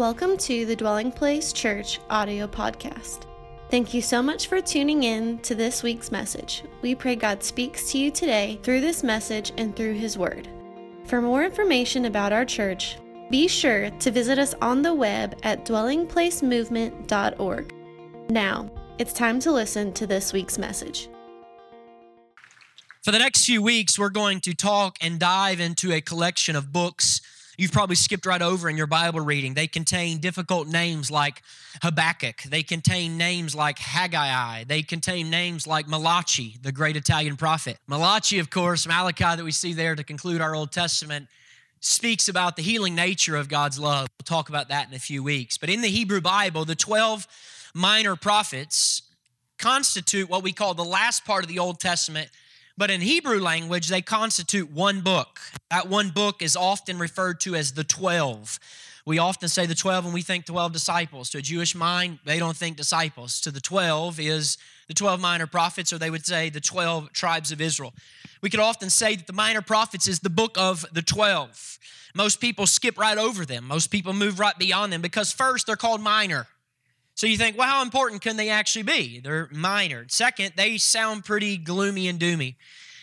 Welcome to the Dwelling Place Church audio podcast. Thank you so much for tuning in to this week's message. We pray God speaks to you today through this message and through His Word. For more information about our church, be sure to visit us on the web at dwellingplacemovement.org. Now, it's time to listen to this week's message. For the next few weeks, we're going to talk and dive into a collection of books you've probably skipped right over in your Bible reading. They contain difficult names like Habakkuk, they contain names like Haggai, they contain names like Malachi, the great Italian prophet. Malachi, of course, Malachi that we see there to conclude our Old Testament, speaks about the healing nature of God's love. We'll talk about that in a few weeks. But in the Hebrew Bible, the 12 minor prophets constitute what we call the last part of the Old Testament but in Hebrew language, they constitute one book. That one book is often referred to as the 12. We often say the 12 and we think 12 disciples. To a Jewish mind, they don't think disciples. To the 12 is the 12 minor prophets, or they would say the 12 tribes of Israel. We could often say that the minor prophets is the book of the 12. Most people skip right over them, most people move right beyond them because, first, they're called minor. So you think, well, how important can they actually be? They're minor. Second, they sound pretty gloomy and doomy.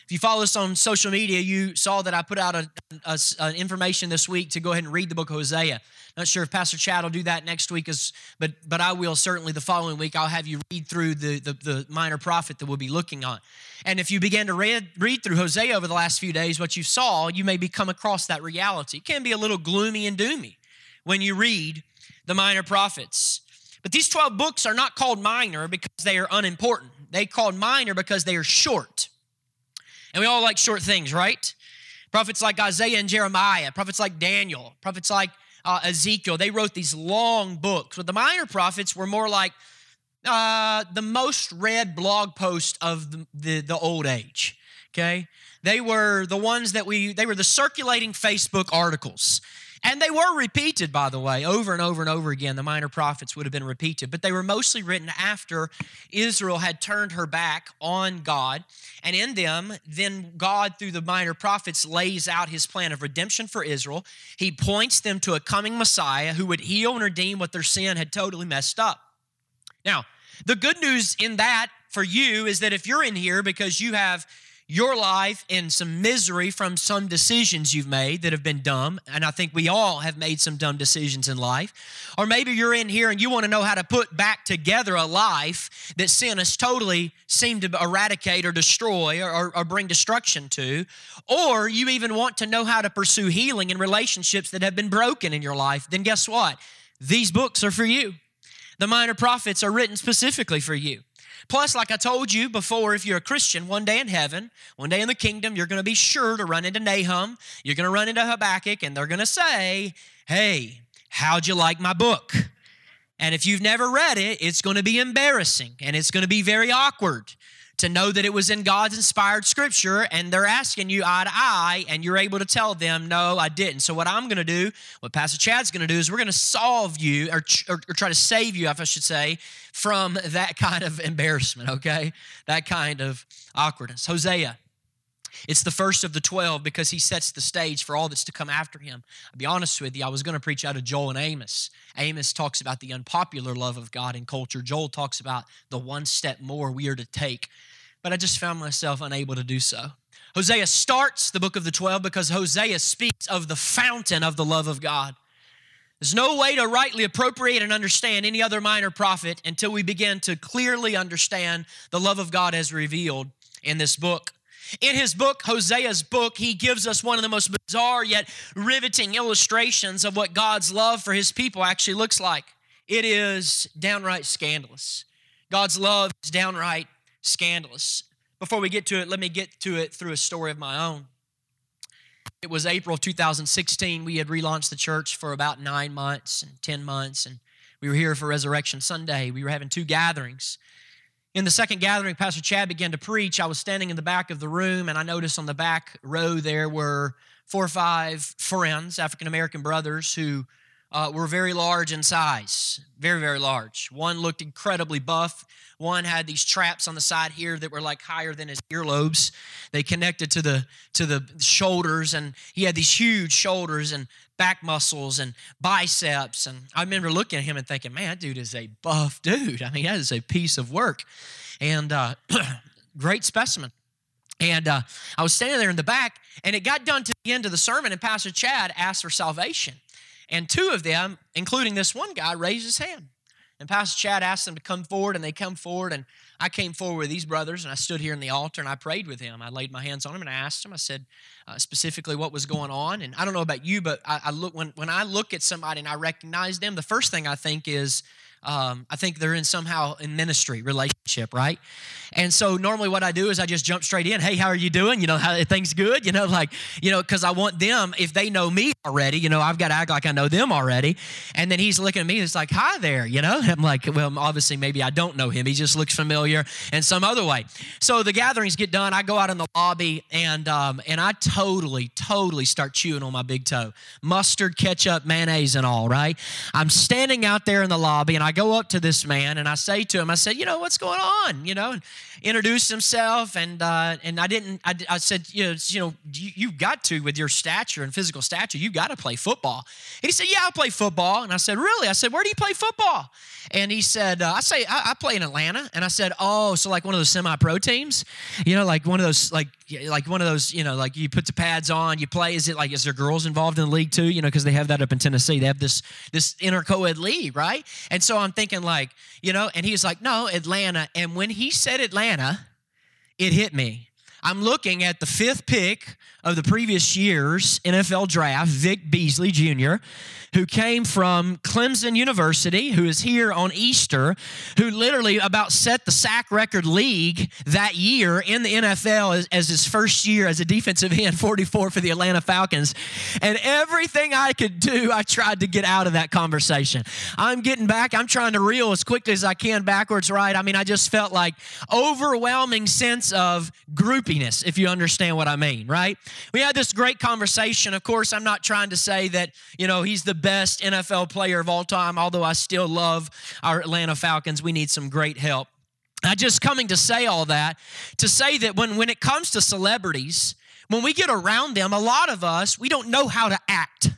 If you follow us on social media, you saw that I put out a, a, a, information this week to go ahead and read the book of Hosea. Not sure if Pastor Chad will do that next week, as, but but I will certainly the following week. I'll have you read through the, the, the minor prophet that we'll be looking on. And if you began to read, read through Hosea over the last few days, what you saw, you may be come across that reality. It can be a little gloomy and doomy when you read the minor prophets. But these 12 books are not called minor because they are unimportant. They called minor because they are short. And we all like short things, right? Prophets like Isaiah and Jeremiah, prophets like Daniel, prophets like uh, Ezekiel, they wrote these long books. But the minor prophets were more like uh, the most read blog post of the, the, the old age, okay? They were the ones that we, they were the circulating Facebook articles. And they were repeated, by the way, over and over and over again. The minor prophets would have been repeated, but they were mostly written after Israel had turned her back on God. And in them, then God, through the minor prophets, lays out his plan of redemption for Israel. He points them to a coming Messiah who would heal and redeem what their sin had totally messed up. Now, the good news in that for you is that if you're in here because you have your life in some misery from some decisions you've made that have been dumb. And I think we all have made some dumb decisions in life. Or maybe you're in here and you want to know how to put back together a life that sin has totally seemed to eradicate or destroy or, or bring destruction to. Or you even want to know how to pursue healing in relationships that have been broken in your life. Then guess what? These books are for you. The minor prophets are written specifically for you. Plus, like I told you before, if you're a Christian, one day in heaven, one day in the kingdom, you're going to be sure to run into Nahum, you're going to run into Habakkuk, and they're going to say, Hey, how'd you like my book? And if you've never read it, it's going to be embarrassing and it's going to be very awkward to know that it was in God's inspired scripture and they're asking you eye to eye and you're able to tell them, no, I didn't. So, what I'm going to do, what Pastor Chad's going to do is we're going to solve you or, or, or, try to save you, if I should say, from that kind of embarrassment, okay? That kind of awkwardness. Hosea. It's the first of the 12 because he sets the stage for all that's to come after him. I'll be honest with you, I was going to preach out of Joel and Amos. Amos talks about the unpopular love of God in culture. Joel talks about the one step more we are to take. But I just found myself unable to do so. Hosea starts the book of the 12 because Hosea speaks of the fountain of the love of God. There's no way to rightly appropriate and understand any other minor prophet until we begin to clearly understand the love of God as revealed in this book. In his book, Hosea's book, he gives us one of the most bizarre yet riveting illustrations of what God's love for his people actually looks like. It is downright scandalous. God's love is downright scandalous. Before we get to it, let me get to it through a story of my own. It was April 2016. We had relaunched the church for about nine months and 10 months, and we were here for Resurrection Sunday. We were having two gatherings. In the second gathering, Pastor Chad began to preach. I was standing in the back of the room, and I noticed on the back row there were four or five friends, African American brothers, who uh, were very large in size, very, very large. One looked incredibly buff. One had these traps on the side here that were like higher than his earlobes. They connected to the to the shoulders, and he had these huge shoulders and back muscles and biceps. And I remember looking at him and thinking, "Man, that dude is a buff dude. I mean, that is a piece of work." And uh, great specimen. And uh, I was standing there in the back, and it got done to the end of the sermon, and Pastor Chad asked for salvation. And two of them, including this one guy, raised his hand. And Pastor Chad asked them to come forward, and they come forward. And I came forward with these brothers, and I stood here in the altar, and I prayed with him. I laid my hands on him, and I asked him. I said uh, specifically what was going on. And I don't know about you, but I, I, look when when I look at somebody and I recognize them, the first thing I think is um, I think they're in somehow in ministry relationship, right? And so normally what I do is I just jump straight in. Hey, how are you doing? You know, how things good? You know, like you know, because I want them if they know me already. You know, I've got to act like I know them already. And then he's looking at me. It's like, hi there. You know, I'm like, well, obviously maybe I don't know him. He just looks familiar in some other way. So the gatherings get done. I go out in the lobby and um, and I totally, totally start chewing on my big toe, mustard, ketchup, mayonnaise, and all. Right. I'm standing out there in the lobby and I go up to this man and I say to him, I said, you know, what's going on? You know, and himself and uh, and I didn't, I, I said, you know, you know, you, you've got to with your stature and physical stature, you've got to play football. And he said, yeah, I play football. And I said, really? I said, where do you play football? And he said, uh, I say, I, I, play in Atlanta. And I said, oh, so like one of those semi-pro teams, you know, like one of those, like, like one of those, you know, like you put the pads on, you play. Is it like, is there girls involved in the league too? You know, because they have that up in Tennessee. They have this, this inter-co-ed league, right? And so I'm thinking like, you know, and he's like, no, Atlanta. And when he said Atlanta, it hit me. I'm looking at the fifth pick of the previous year's NFL draft, Vic Beasley Jr., who came from Clemson University, who is here on Easter, who literally about set the sack record league that year in the NFL as, as his first year as a defensive end, 44 for the Atlanta Falcons. And everything I could do, I tried to get out of that conversation. I'm getting back, I'm trying to reel as quickly as I can backwards, right? I mean, I just felt like overwhelming sense of if you understand what I mean, right? We had this great conversation. Of course, I'm not trying to say that, you know, he's the best NFL player of all time, although I still love our Atlanta Falcons. We need some great help. I just coming to say all that to say that when, when it comes to celebrities, when we get around them, a lot of us, we don't know how to act.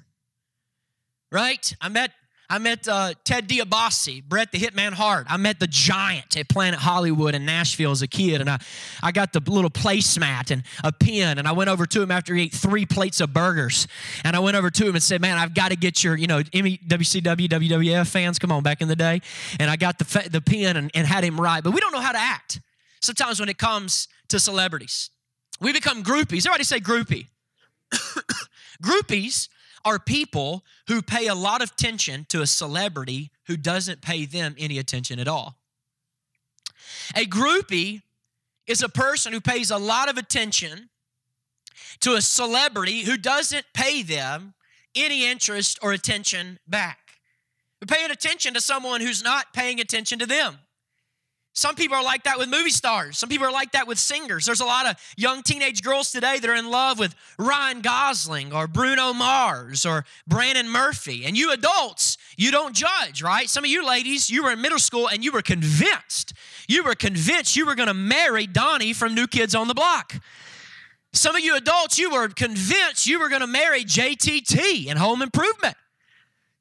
Right? I met I met uh, Ted DiBiase, Bret the Hitman Hart. I met the giant at Planet Hollywood in Nashville as a kid, and I, I got the little placemat and a pen, and I went over to him after he ate three plates of burgers, and I went over to him and said, "Man, I've got to get your, you know, WCW, WWF fans, come on, back in the day," and I got the the pen and, and had him write. But we don't know how to act sometimes when it comes to celebrities. We become groupies. Everybody say groupie. groupies are people who pay a lot of attention to a celebrity who doesn't pay them any attention at all. A groupie is a person who pays a lot of attention to a celebrity who doesn't pay them any interest or attention back. We're paying attention to someone who's not paying attention to them. Some people are like that with movie stars. Some people are like that with singers. There's a lot of young teenage girls today that are in love with Ryan Gosling or Bruno Mars or Brandon Murphy. And you adults, you don't judge, right? Some of you ladies, you were in middle school and you were convinced. You were convinced you were going to marry Donnie from New Kids on the Block. Some of you adults, you were convinced you were going to marry JTT in Home Improvement.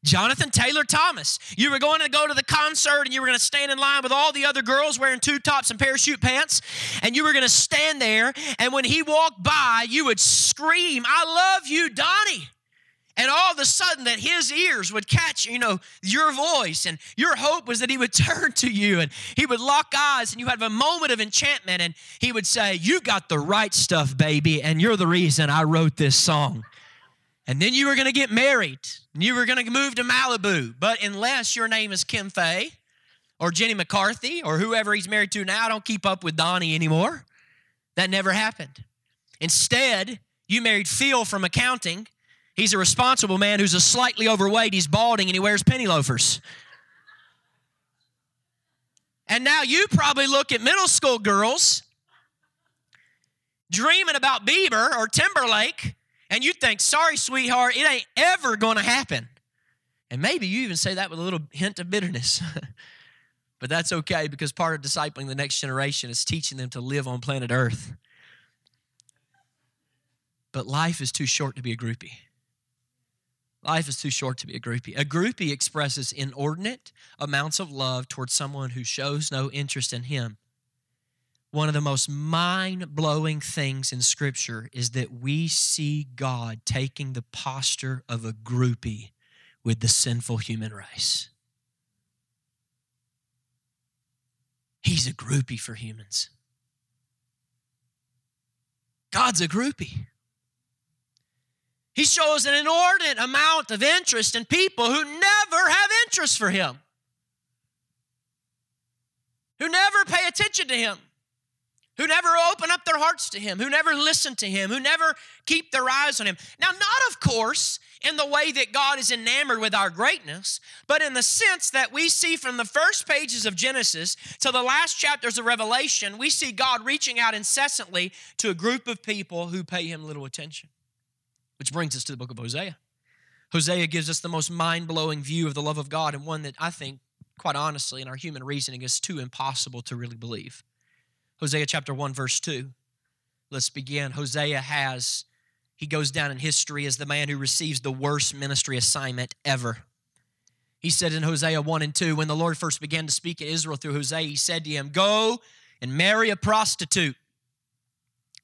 Jonathan Taylor Thomas. You were going to go to the concert and you were going to stand in line with all the other girls wearing two tops and parachute pants. And you were going to stand there. And when he walked by, you would scream, I love you, Donnie. And all of a sudden, that his ears would catch, you know, your voice. And your hope was that he would turn to you and he would lock eyes and you have a moment of enchantment. And he would say, You got the right stuff, baby. And you're the reason I wrote this song. And then you were going to get married. And you were going to move to Malibu. But unless your name is Kim Fey or Jenny McCarthy or whoever he's married to now, I don't keep up with Donnie anymore. That never happened. Instead, you married Phil from accounting. He's a responsible man who's a slightly overweight, he's balding, and he wears penny loafers. And now you probably look at middle school girls dreaming about Bieber or Timberlake and you think, sorry, sweetheart, it ain't ever going to happen. And maybe you even say that with a little hint of bitterness. but that's okay because part of discipling the next generation is teaching them to live on planet Earth. But life is too short to be a groupie. Life is too short to be a groupie. A groupie expresses inordinate amounts of love towards someone who shows no interest in him. One of the most mind blowing things in Scripture is that we see God taking the posture of a groupie with the sinful human race. He's a groupie for humans. God's a groupie. He shows an inordinate amount of interest in people who never have interest for Him, who never pay attention to Him, who never open up their hearts to Him, who never listen to Him, who never keep their eyes on Him. Now, not of course in the way that God is enamored with our greatness, but in the sense that we see from the first pages of Genesis to the last chapters of Revelation, we see God reaching out incessantly to a group of people who pay Him little attention. Which brings us to the book of Hosea. Hosea gives us the most mind blowing view of the love of God and one that I think, quite honestly, in our human reasoning, is too impossible to really believe. Hosea chapter 1, verse 2. Let's begin. Hosea has, he goes down in history as the man who receives the worst ministry assignment ever. He said in Hosea 1 and 2, when the Lord first began to speak to Israel through Hosea, he said to him, Go and marry a prostitute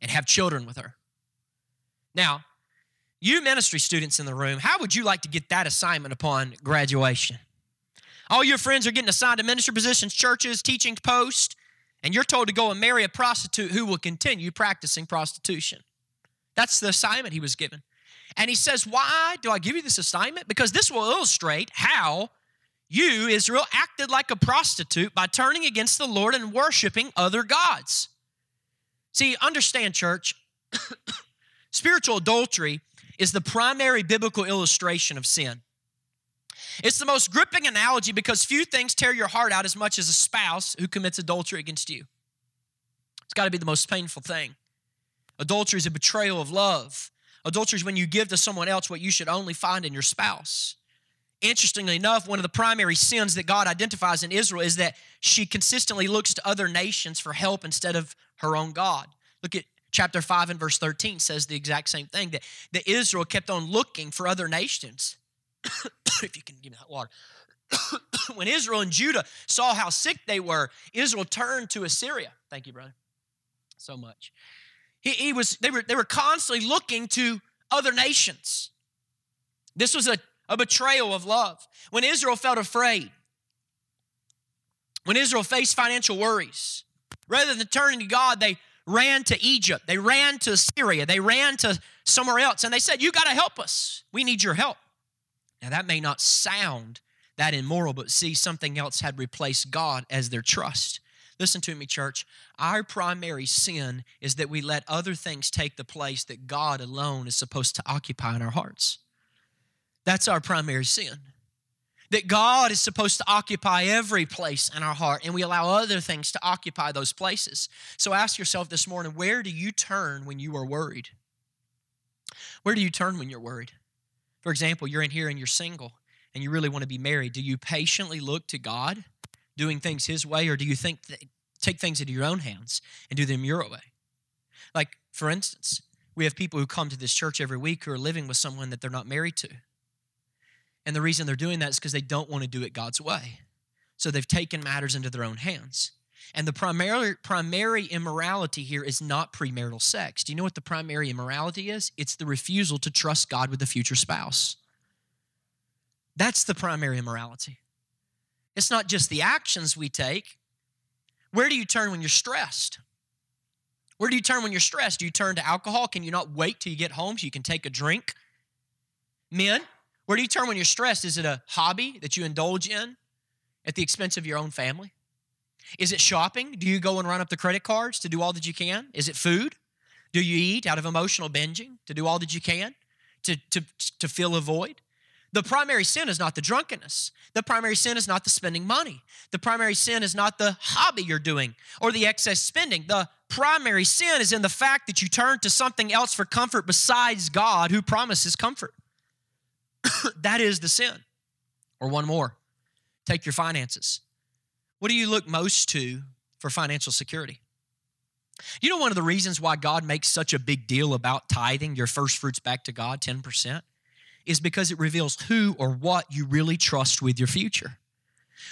and have children with her. Now, you ministry students in the room, how would you like to get that assignment upon graduation? All your friends are getting assigned to ministry positions, churches, teaching posts, and you're told to go and marry a prostitute who will continue practicing prostitution. That's the assignment he was given. And he says, Why do I give you this assignment? Because this will illustrate how you, Israel, acted like a prostitute by turning against the Lord and worshiping other gods. See, understand, church, spiritual adultery is the primary biblical illustration of sin. It's the most gripping analogy because few things tear your heart out as much as a spouse who commits adultery against you. It's got to be the most painful thing. Adultery is a betrayal of love. Adultery is when you give to someone else what you should only find in your spouse. Interestingly enough, one of the primary sins that God identifies in Israel is that she consistently looks to other nations for help instead of her own God. Look at chapter 5 and verse 13 says the exact same thing that, that Israel kept on looking for other nations. if you can give me that water. when Israel and Judah saw how sick they were, Israel turned to Assyria. Thank you, brother. So much. He, he was, they, were, they were constantly looking to other nations. This was a, a betrayal of love. When Israel felt afraid, when Israel faced financial worries, rather than turning to God, they ran to Egypt, they ran to Syria, they ran to somewhere else, and they said, You got to help us. We need your help. Now, that may not sound that immoral, but see, something else had replaced God as their trust. Listen to me, church. Our primary sin is that we let other things take the place that God alone is supposed to occupy in our hearts. That's our primary sin that God is supposed to occupy every place in our heart, and we allow other things to occupy those places. So ask yourself this morning where do you turn when you are worried? Where do you turn when you're worried? For example, you're in here and you're single and you really want to be married. Do you patiently look to God doing things His way, or do you think take things into your own hands and do them your way? Like, for instance, we have people who come to this church every week who are living with someone that they're not married to. And the reason they're doing that is because they don't want to do it God's way. So they've taken matters into their own hands. And the primary, primary immorality here is not premarital sex. Do you know what the primary immorality is? It's the refusal to trust God with a future spouse. That's the primary immorality. It's not just the actions we take. Where do you turn when you're stressed? Where do you turn when you're stressed? Do you turn to alcohol? Can you not wait till you get home so you can take a drink? Men, where do you turn when you're stressed? Is it a hobby that you indulge in at the expense of your own family? Is it shopping? Do you go and run up the credit cards to do all that you can? Is it food? Do you eat out of emotional binging to do all that you can to, to, to fill a void? The primary sin is not the drunkenness. The primary sin is not the spending money. The primary sin is not the hobby you're doing or the excess spending. The primary sin is in the fact that you turn to something else for comfort besides God who promises comfort. that is the sin. Or one more take your finances. What do you look most to for financial security? You know, one of the reasons why God makes such a big deal about tithing your first fruits back to God, 10%, is because it reveals who or what you really trust with your future.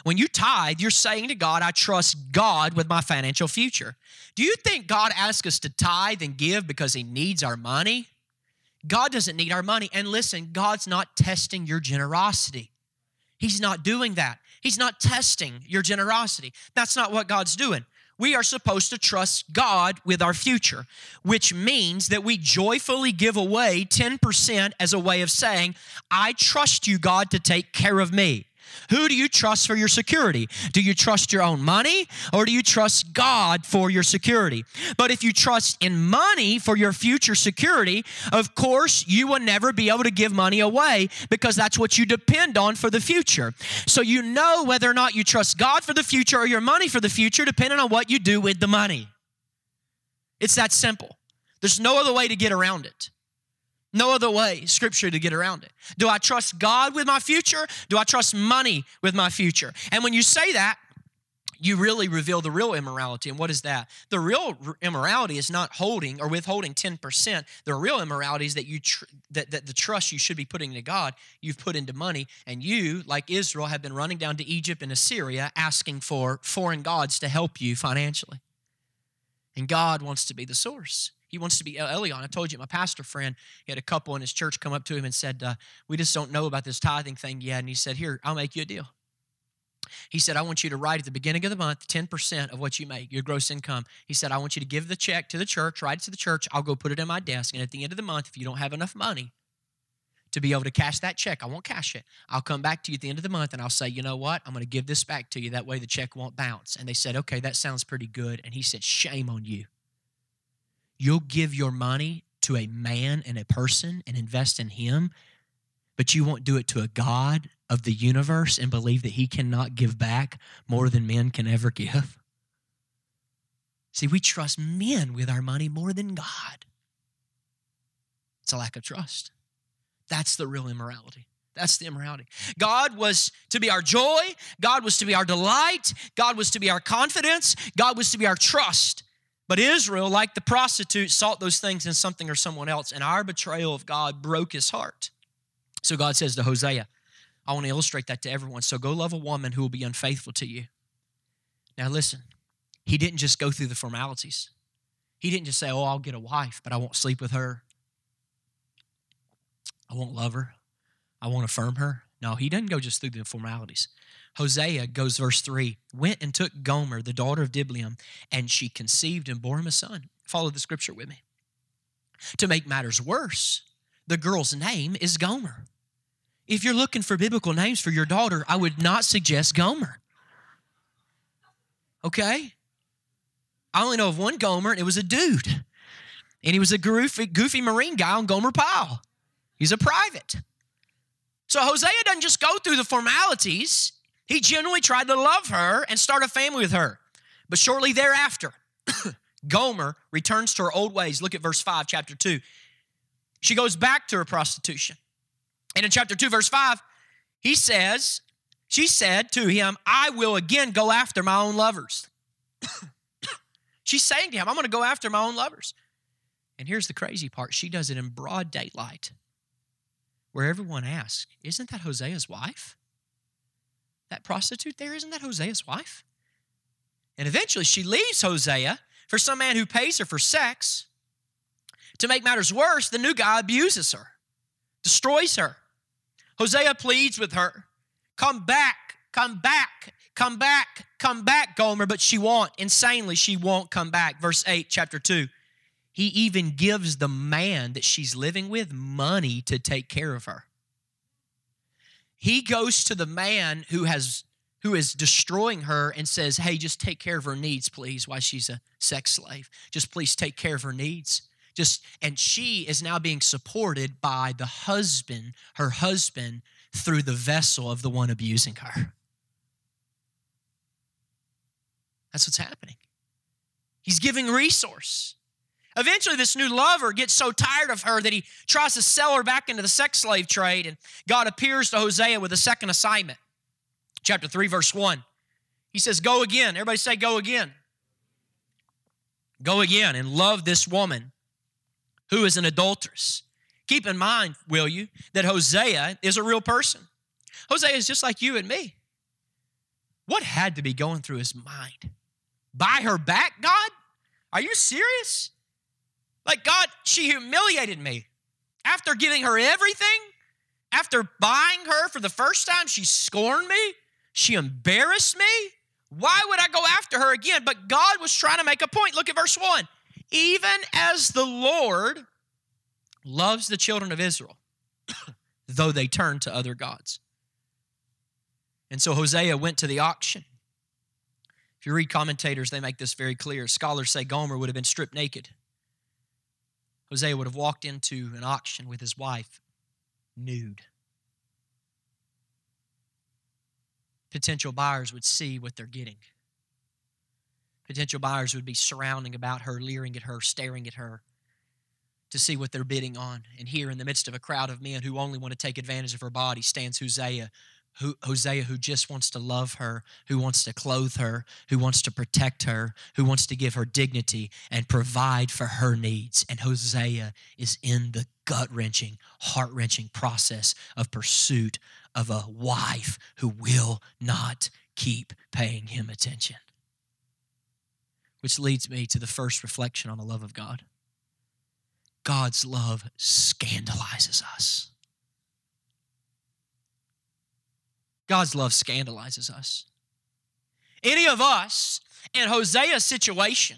When you tithe, you're saying to God, I trust God with my financial future. Do you think God asks us to tithe and give because He needs our money? God doesn't need our money. And listen, God's not testing your generosity. He's not doing that. He's not testing your generosity. That's not what God's doing. We are supposed to trust God with our future, which means that we joyfully give away 10% as a way of saying, I trust you, God, to take care of me. Who do you trust for your security? Do you trust your own money or do you trust God for your security? But if you trust in money for your future security, of course, you will never be able to give money away because that's what you depend on for the future. So you know whether or not you trust God for the future or your money for the future depending on what you do with the money. It's that simple. There's no other way to get around it. No other way, scripture, to get around it. Do I trust God with my future? Do I trust money with my future? And when you say that, you really reveal the real immorality. And what is that? The real immorality is not holding or withholding 10%. The real immorality is that you tr- that, that the trust you should be putting into God, you've put into money. And you, like Israel, have been running down to Egypt and Assyria asking for foreign gods to help you financially. And God wants to be the source. He wants to be Elion. I told you, my pastor friend, he had a couple in his church come up to him and said, uh, We just don't know about this tithing thing yet. And he said, Here, I'll make you a deal. He said, I want you to write at the beginning of the month 10% of what you make, your gross income. He said, I want you to give the check to the church, write it to the church. I'll go put it in my desk. And at the end of the month, if you don't have enough money to be able to cash that check, I won't cash it. I'll come back to you at the end of the month and I'll say, you know what? I'm going to give this back to you. That way the check won't bounce. And they said, okay, that sounds pretty good. And he said, shame on you. You'll give your money to a man and a person and invest in him, but you won't do it to a God of the universe and believe that he cannot give back more than men can ever give. See, we trust men with our money more than God. It's a lack of trust. That's the real immorality. That's the immorality. God was to be our joy. God was to be our delight. God was to be our confidence. God was to be our trust. But Israel, like the prostitute, sought those things in something or someone else, and our betrayal of God broke his heart. So God says to Hosea, I want to illustrate that to everyone. So go love a woman who will be unfaithful to you. Now listen, he didn't just go through the formalities. He didn't just say, Oh, I'll get a wife, but I won't sleep with her. I won't love her. I won't affirm her. No, he doesn't go just through the formalities. Hosea goes, verse 3 went and took Gomer, the daughter of Diblaim, and she conceived and bore him a son. Follow the scripture with me. To make matters worse, the girl's name is Gomer. If you're looking for biblical names for your daughter, I would not suggest Gomer. Okay? I only know of one Gomer, and it was a dude. And he was a goofy, goofy Marine guy on Gomer Pyle. He's a private. So Hosea doesn't just go through the formalities, he genuinely tried to love her and start a family with her. But shortly thereafter, Gomer returns to her old ways. Look at verse 5, chapter 2. She goes back to her prostitution. And in chapter 2, verse 5, he says, She said to him, I will again go after my own lovers. She's saying to him, I'm going to go after my own lovers. And here's the crazy part she does it in broad daylight, where everyone asks, Isn't that Hosea's wife? that prostitute there, isn't that Hosea's wife? And eventually she leaves Hosea for some man who pays her for sex. To make matters worse, the new guy abuses her, destroys her. Hosea pleads with her, Come back, come back, come back, come back, Gomer, but she won't. Insanely, she won't come back. Verse 8, chapter 2. He even gives the man that she's living with money to take care of her he goes to the man who has who is destroying her and says, Hey, just take care of her needs, please, while she's a sex slave. Just please take care of her needs. Just and she is now being supported by the husband, her husband, through the vessel of the one abusing her. That's what's happening. He's giving resource. Eventually, this new lover gets so tired of her that he tries to sell her back into the sex slave trade, and God appears to Hosea with a second assignment. chapter 3, verse 1. He says, Go again. Everybody say, Go again. Go again and love this woman who is an adulteress. Keep in mind, will you, that Hosea is a real person. Hosea is just like you and me. What had to be going through his mind? Buy her back, God? Are you serious? Like, God, she humiliated me. After giving her everything, after buying her for the first time, she scorned me. She embarrassed me. Why would I go after her again? But God was trying to make a point. Look at verse 1. Even as the Lord loves the children of Israel, though they turn to other gods. And so Hosea went to the auction. If you read commentators, they make this very clear. Scholars say Gomer would have been stripped naked. Hosea would have walked into an auction with his wife nude. Potential buyers would see what they're getting. Potential buyers would be surrounding about her, leering at her, staring at her to see what they're bidding on. And here, in the midst of a crowd of men who only want to take advantage of her body, stands Hosea, who, Hosea, who just wants to love her, who wants to clothe her, who wants to protect her, who wants to give her dignity and provide for her needs. And Hosea is in the gut wrenching, heart wrenching process of pursuit of a wife who will not keep paying him attention. Which leads me to the first reflection on the love of God God's love scandalizes us. God's love scandalizes us. Any of us in Hosea's situation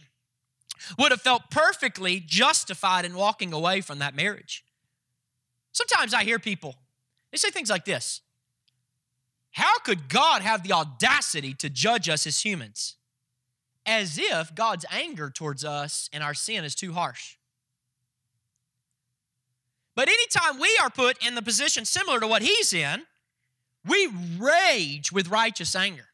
would have felt perfectly justified in walking away from that marriage. Sometimes I hear people, they say things like this How could God have the audacity to judge us as humans? As if God's anger towards us and our sin is too harsh. But anytime we are put in the position similar to what he's in, we rage with righteous anger.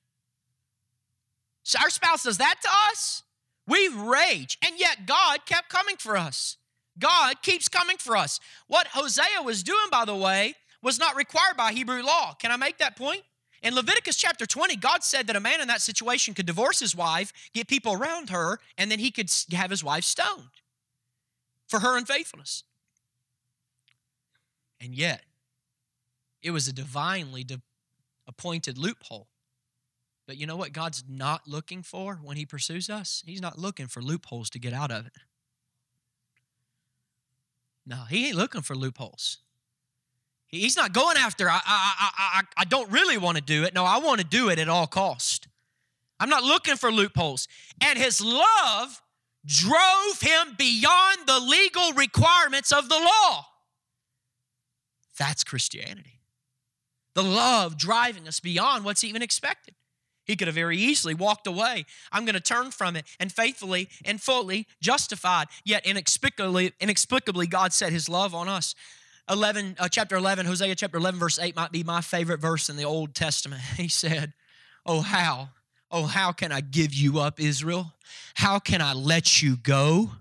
So our spouse does that to us, we rage. And yet God kept coming for us. God keeps coming for us. What Hosea was doing, by the way, was not required by Hebrew law. Can I make that point? In Leviticus chapter 20, God said that a man in that situation could divorce his wife, get people around her, and then he could have his wife stoned for her unfaithfulness. And yet, it was a divinely de- appointed loophole. But you know what God's not looking for when He pursues us? He's not looking for loopholes to get out of it. No, He ain't looking for loopholes. He's not going after, I, I, I, I, don't really want to do it. No, I want to do it at all cost. I'm not looking for loopholes. And His love drove Him beyond the legal requirements of the law. That's Christianity. The love driving us beyond what's even expected. He could have very easily walked away. I'm going to turn from it and faithfully and fully justified. Yet inexplicably, inexplicably God set his love on us. 11, uh, chapter 11, Hosea chapter 11, verse 8 might be my favorite verse in the Old Testament. He said, Oh, how, oh, how can I give you up, Israel? How can I let you go?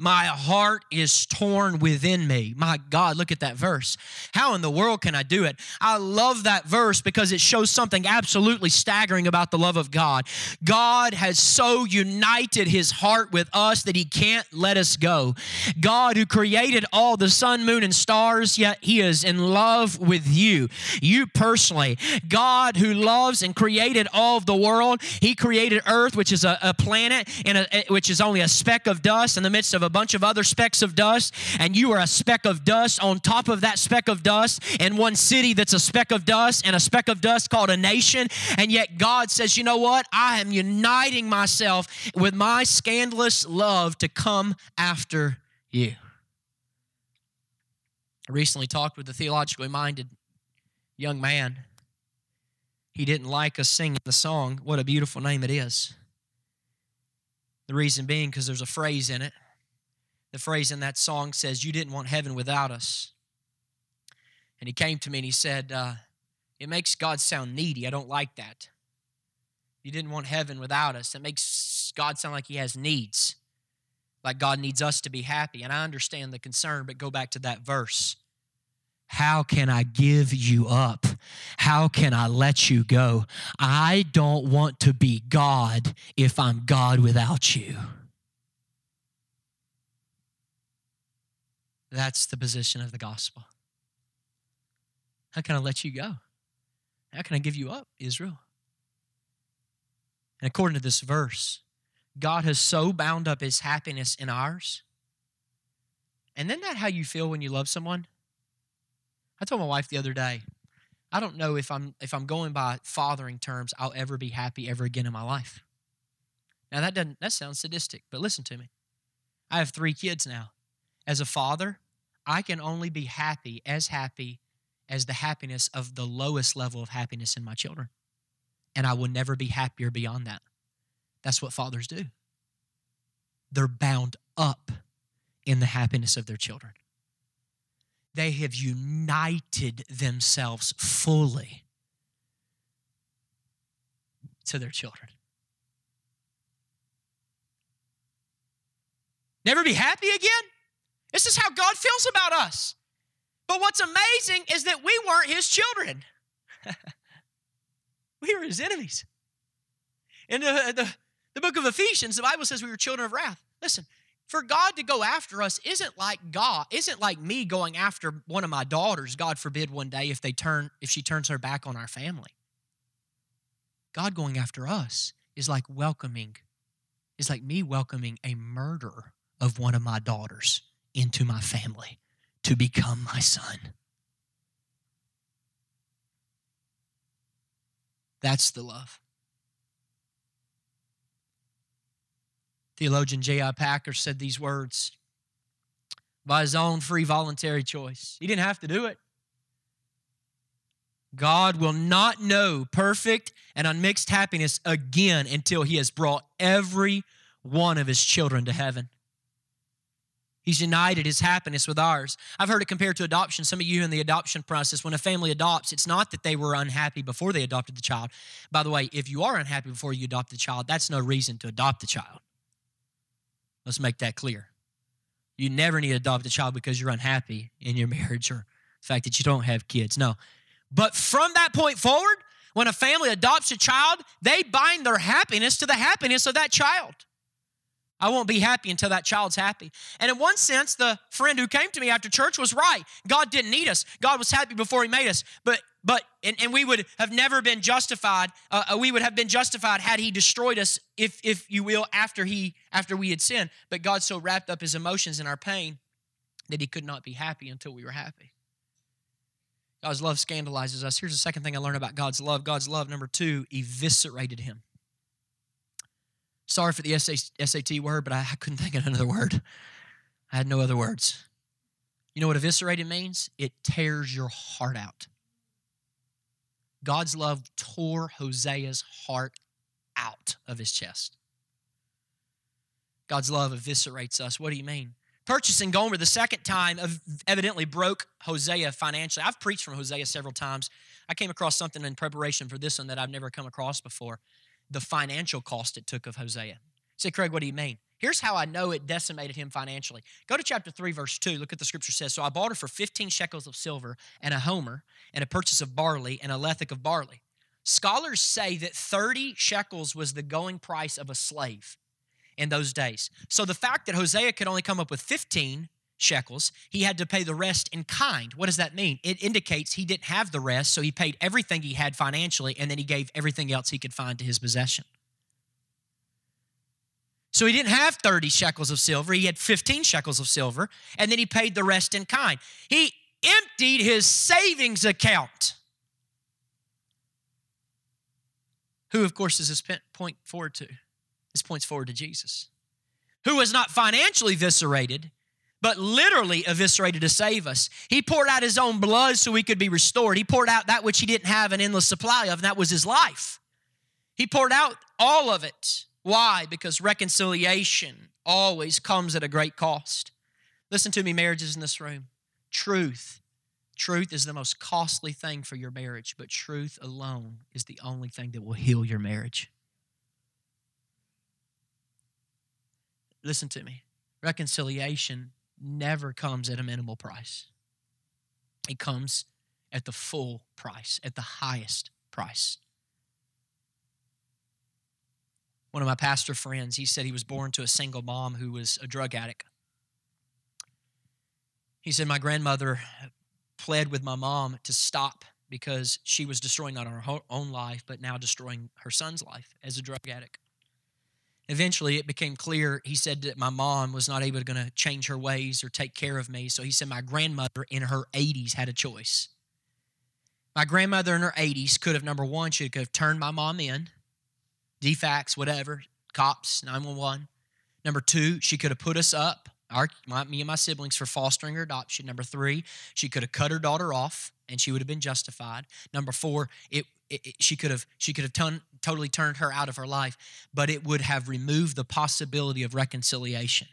My heart is torn within me. My God, look at that verse. How in the world can I do it? I love that verse because it shows something absolutely staggering about the love of God. God has so united his heart with us that he can't let us go. God, who created all the sun, moon, and stars, yet he is in love with you, you personally. God, who loves and created all of the world, he created earth, which is a, a planet, and a, which is only a speck of dust in the midst of a bunch of other specks of dust, and you are a speck of dust on top of that speck of dust in one city that's a speck of dust and a speck of dust called a nation. And yet God says, you know what? I am uniting myself with my scandalous love to come after you. I recently talked with a theologically minded young man. He didn't like us singing the song, What a Beautiful Name It Is. The reason being because there's a phrase in it the phrase in that song says, You didn't want heaven without us. And he came to me and he said, uh, It makes God sound needy. I don't like that. You didn't want heaven without us. It makes God sound like he has needs, like God needs us to be happy. And I understand the concern, but go back to that verse. How can I give you up? How can I let you go? I don't want to be God if I'm God without you. That's the position of the gospel. How can I let you go? How can I give you up, Israel? And according to this verse, God has so bound up his happiness in ours. And then that how you feel when you love someone? I told my wife the other day, I don't know if I'm if I'm going by fathering terms, I'll ever be happy ever again in my life. Now that doesn't that sounds sadistic, but listen to me. I have three kids now. As a father, I can only be happy, as happy as the happiness of the lowest level of happiness in my children. And I will never be happier beyond that. That's what fathers do. They're bound up in the happiness of their children they have united themselves fully to their children. Never be happy again? This is how God feels about us. But what's amazing is that we weren't his children. we were his enemies. In the, the, the book of Ephesians, the Bible says we were children of wrath. Listen, for God to go after us isn't like God, isn't like me going after one of my daughters, God forbid one day if they turn if she turns her back on our family. God going after us is like welcoming is like me welcoming a murderer of one of my daughters into my family to become my son. That's the love. Theologian J.I. Packer said these words by his own free voluntary choice. He didn't have to do it. God will not know perfect and unmixed happiness again until he has brought every one of his children to heaven. He's united his happiness with ours. I've heard it compared to adoption. Some of you in the adoption process, when a family adopts, it's not that they were unhappy before they adopted the child. By the way, if you are unhappy before you adopt the child, that's no reason to adopt the child. Let's make that clear. You never need to adopt a child because you're unhappy in your marriage or the fact that you don't have kids. No. But from that point forward, when a family adopts a child, they bind their happiness to the happiness of that child. I won't be happy until that child's happy. And in one sense, the friend who came to me after church was right. God didn't need us. God was happy before He made us. But but and, and we would have never been justified. Uh, uh, we would have been justified had He destroyed us, if if you will, after He after we had sinned. But God so wrapped up His emotions in our pain that He could not be happy until we were happy. God's love scandalizes us. Here's the second thing I learned about God's love. God's love, number two, eviscerated Him. Sorry for the SAT word, but I couldn't think of another word. I had no other words. You know what eviscerated means? It tears your heart out. God's love tore Hosea's heart out of his chest. God's love eviscerates us. What do you mean? Purchasing Gomer the second time evidently broke Hosea financially. I've preached from Hosea several times. I came across something in preparation for this one that I've never come across before the financial cost it took of Hosea. Say, Craig, what do you mean? Here's how I know it decimated him financially. Go to chapter 3, verse 2. Look at the scripture says. So I bought her for 15 shekels of silver and a homer and a purchase of barley and a lethech of barley. Scholars say that 30 shekels was the going price of a slave in those days. So the fact that Hosea could only come up with 15 shekels. He had to pay the rest in kind. What does that mean? It indicates he didn't have the rest, so he paid everything he had financially, and then he gave everything else he could find to his possession. So he didn't have 30 shekels of silver, he had 15 shekels of silver, and then he paid the rest in kind. He emptied his savings account. Who, of course, does this point forward to? This points forward to Jesus, who was not financially eviscerated, but literally eviscerated to save us. He poured out his own blood so we could be restored. He poured out that which he didn't have an endless supply of, and that was his life. He poured out all of it. Why? Because reconciliation always comes at a great cost. Listen to me, marriages in this room. Truth. Truth is the most costly thing for your marriage, but truth alone is the only thing that will heal your marriage. Listen to me. Reconciliation never comes at a minimal price. It comes at the full price, at the highest price. One of my pastor friends, he said he was born to a single mom who was a drug addict. He said, My grandmother pled with my mom to stop because she was destroying not her own life, but now destroying her son's life as a drug addict. Eventually, it became clear. He said that my mom was not able to change her ways or take care of me. So he said my grandmother in her 80s had a choice. My grandmother in her 80s could have, number one, she could have turned my mom in, DFACS, whatever, cops, 911. Number two, she could have put us up, our, my, me and my siblings, for fostering or adoption. Number three, she could have cut her daughter off and she would have been justified. Number four, it, it, it, she could have she could have ton, totally turned her out of her life, but it would have removed the possibility of reconciliation.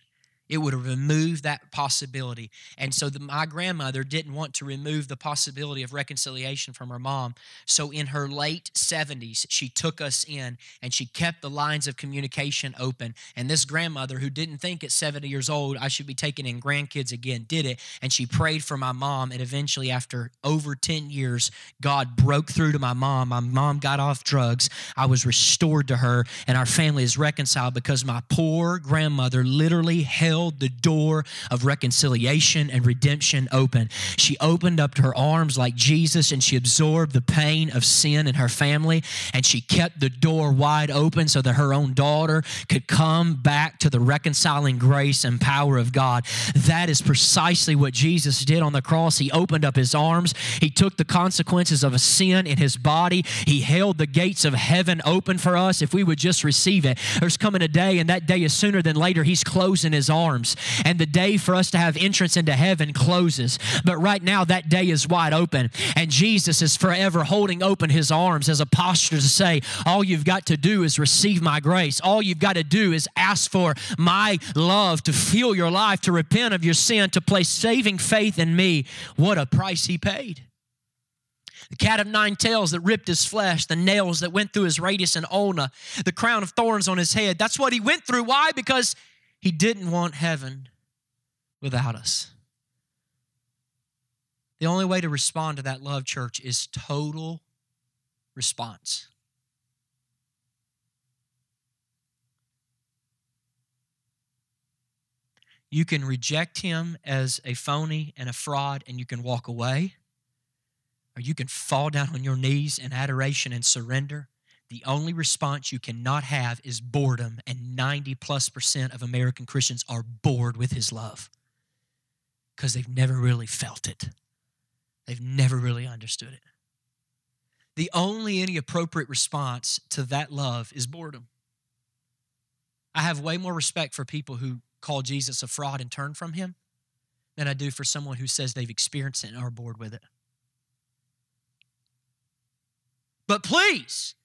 It would have removed that possibility. And so the, my grandmother didn't want to remove the possibility of reconciliation from her mom. So in her late 70s, she took us in and she kept the lines of communication open. And this grandmother, who didn't think at 70 years old I should be taking in grandkids again, did it. And she prayed for my mom. And eventually, after over 10 years, God broke through to my mom. My mom got off drugs. I was restored to her. And our family is reconciled because my poor grandmother literally held held the door of reconciliation and redemption open. She opened up her arms like Jesus and she absorbed the pain of sin in her family and she kept the door wide open so that her own daughter could come back to the reconciling grace and power of God. That is precisely what Jesus did on the cross. He opened up his arms, he took the consequences of a sin in his body, he held the gates of heaven open for us if we would just receive it. There's coming a day, and that day is sooner than later. He's closing his arms arms, and the day for us to have entrance into heaven closes. But right now, that day is wide open, and Jesus is forever holding open his arms as a posture to say, All you've got to do is receive my grace. All you've got to do is ask for my love to fill your life, to repent of your sin, to place saving faith in me. What a price he paid the cat of nine tails that ripped his flesh, the nails that went through his radius and ulna, the crown of thorns on his head. That's what he went through. Why? Because he didn't want heaven without us. The only way to respond to that love, church, is total response. You can reject him as a phony and a fraud, and you can walk away, or you can fall down on your knees in adoration and surrender the only response you cannot have is boredom, and 90 plus percent of American Christians are bored with his love because they've never really felt it. They've never really understood it. The only any appropriate response to that love is boredom. I have way more respect for people who call Jesus a fraud and turn from him than I do for someone who says they've experienced it and are bored with it. But please,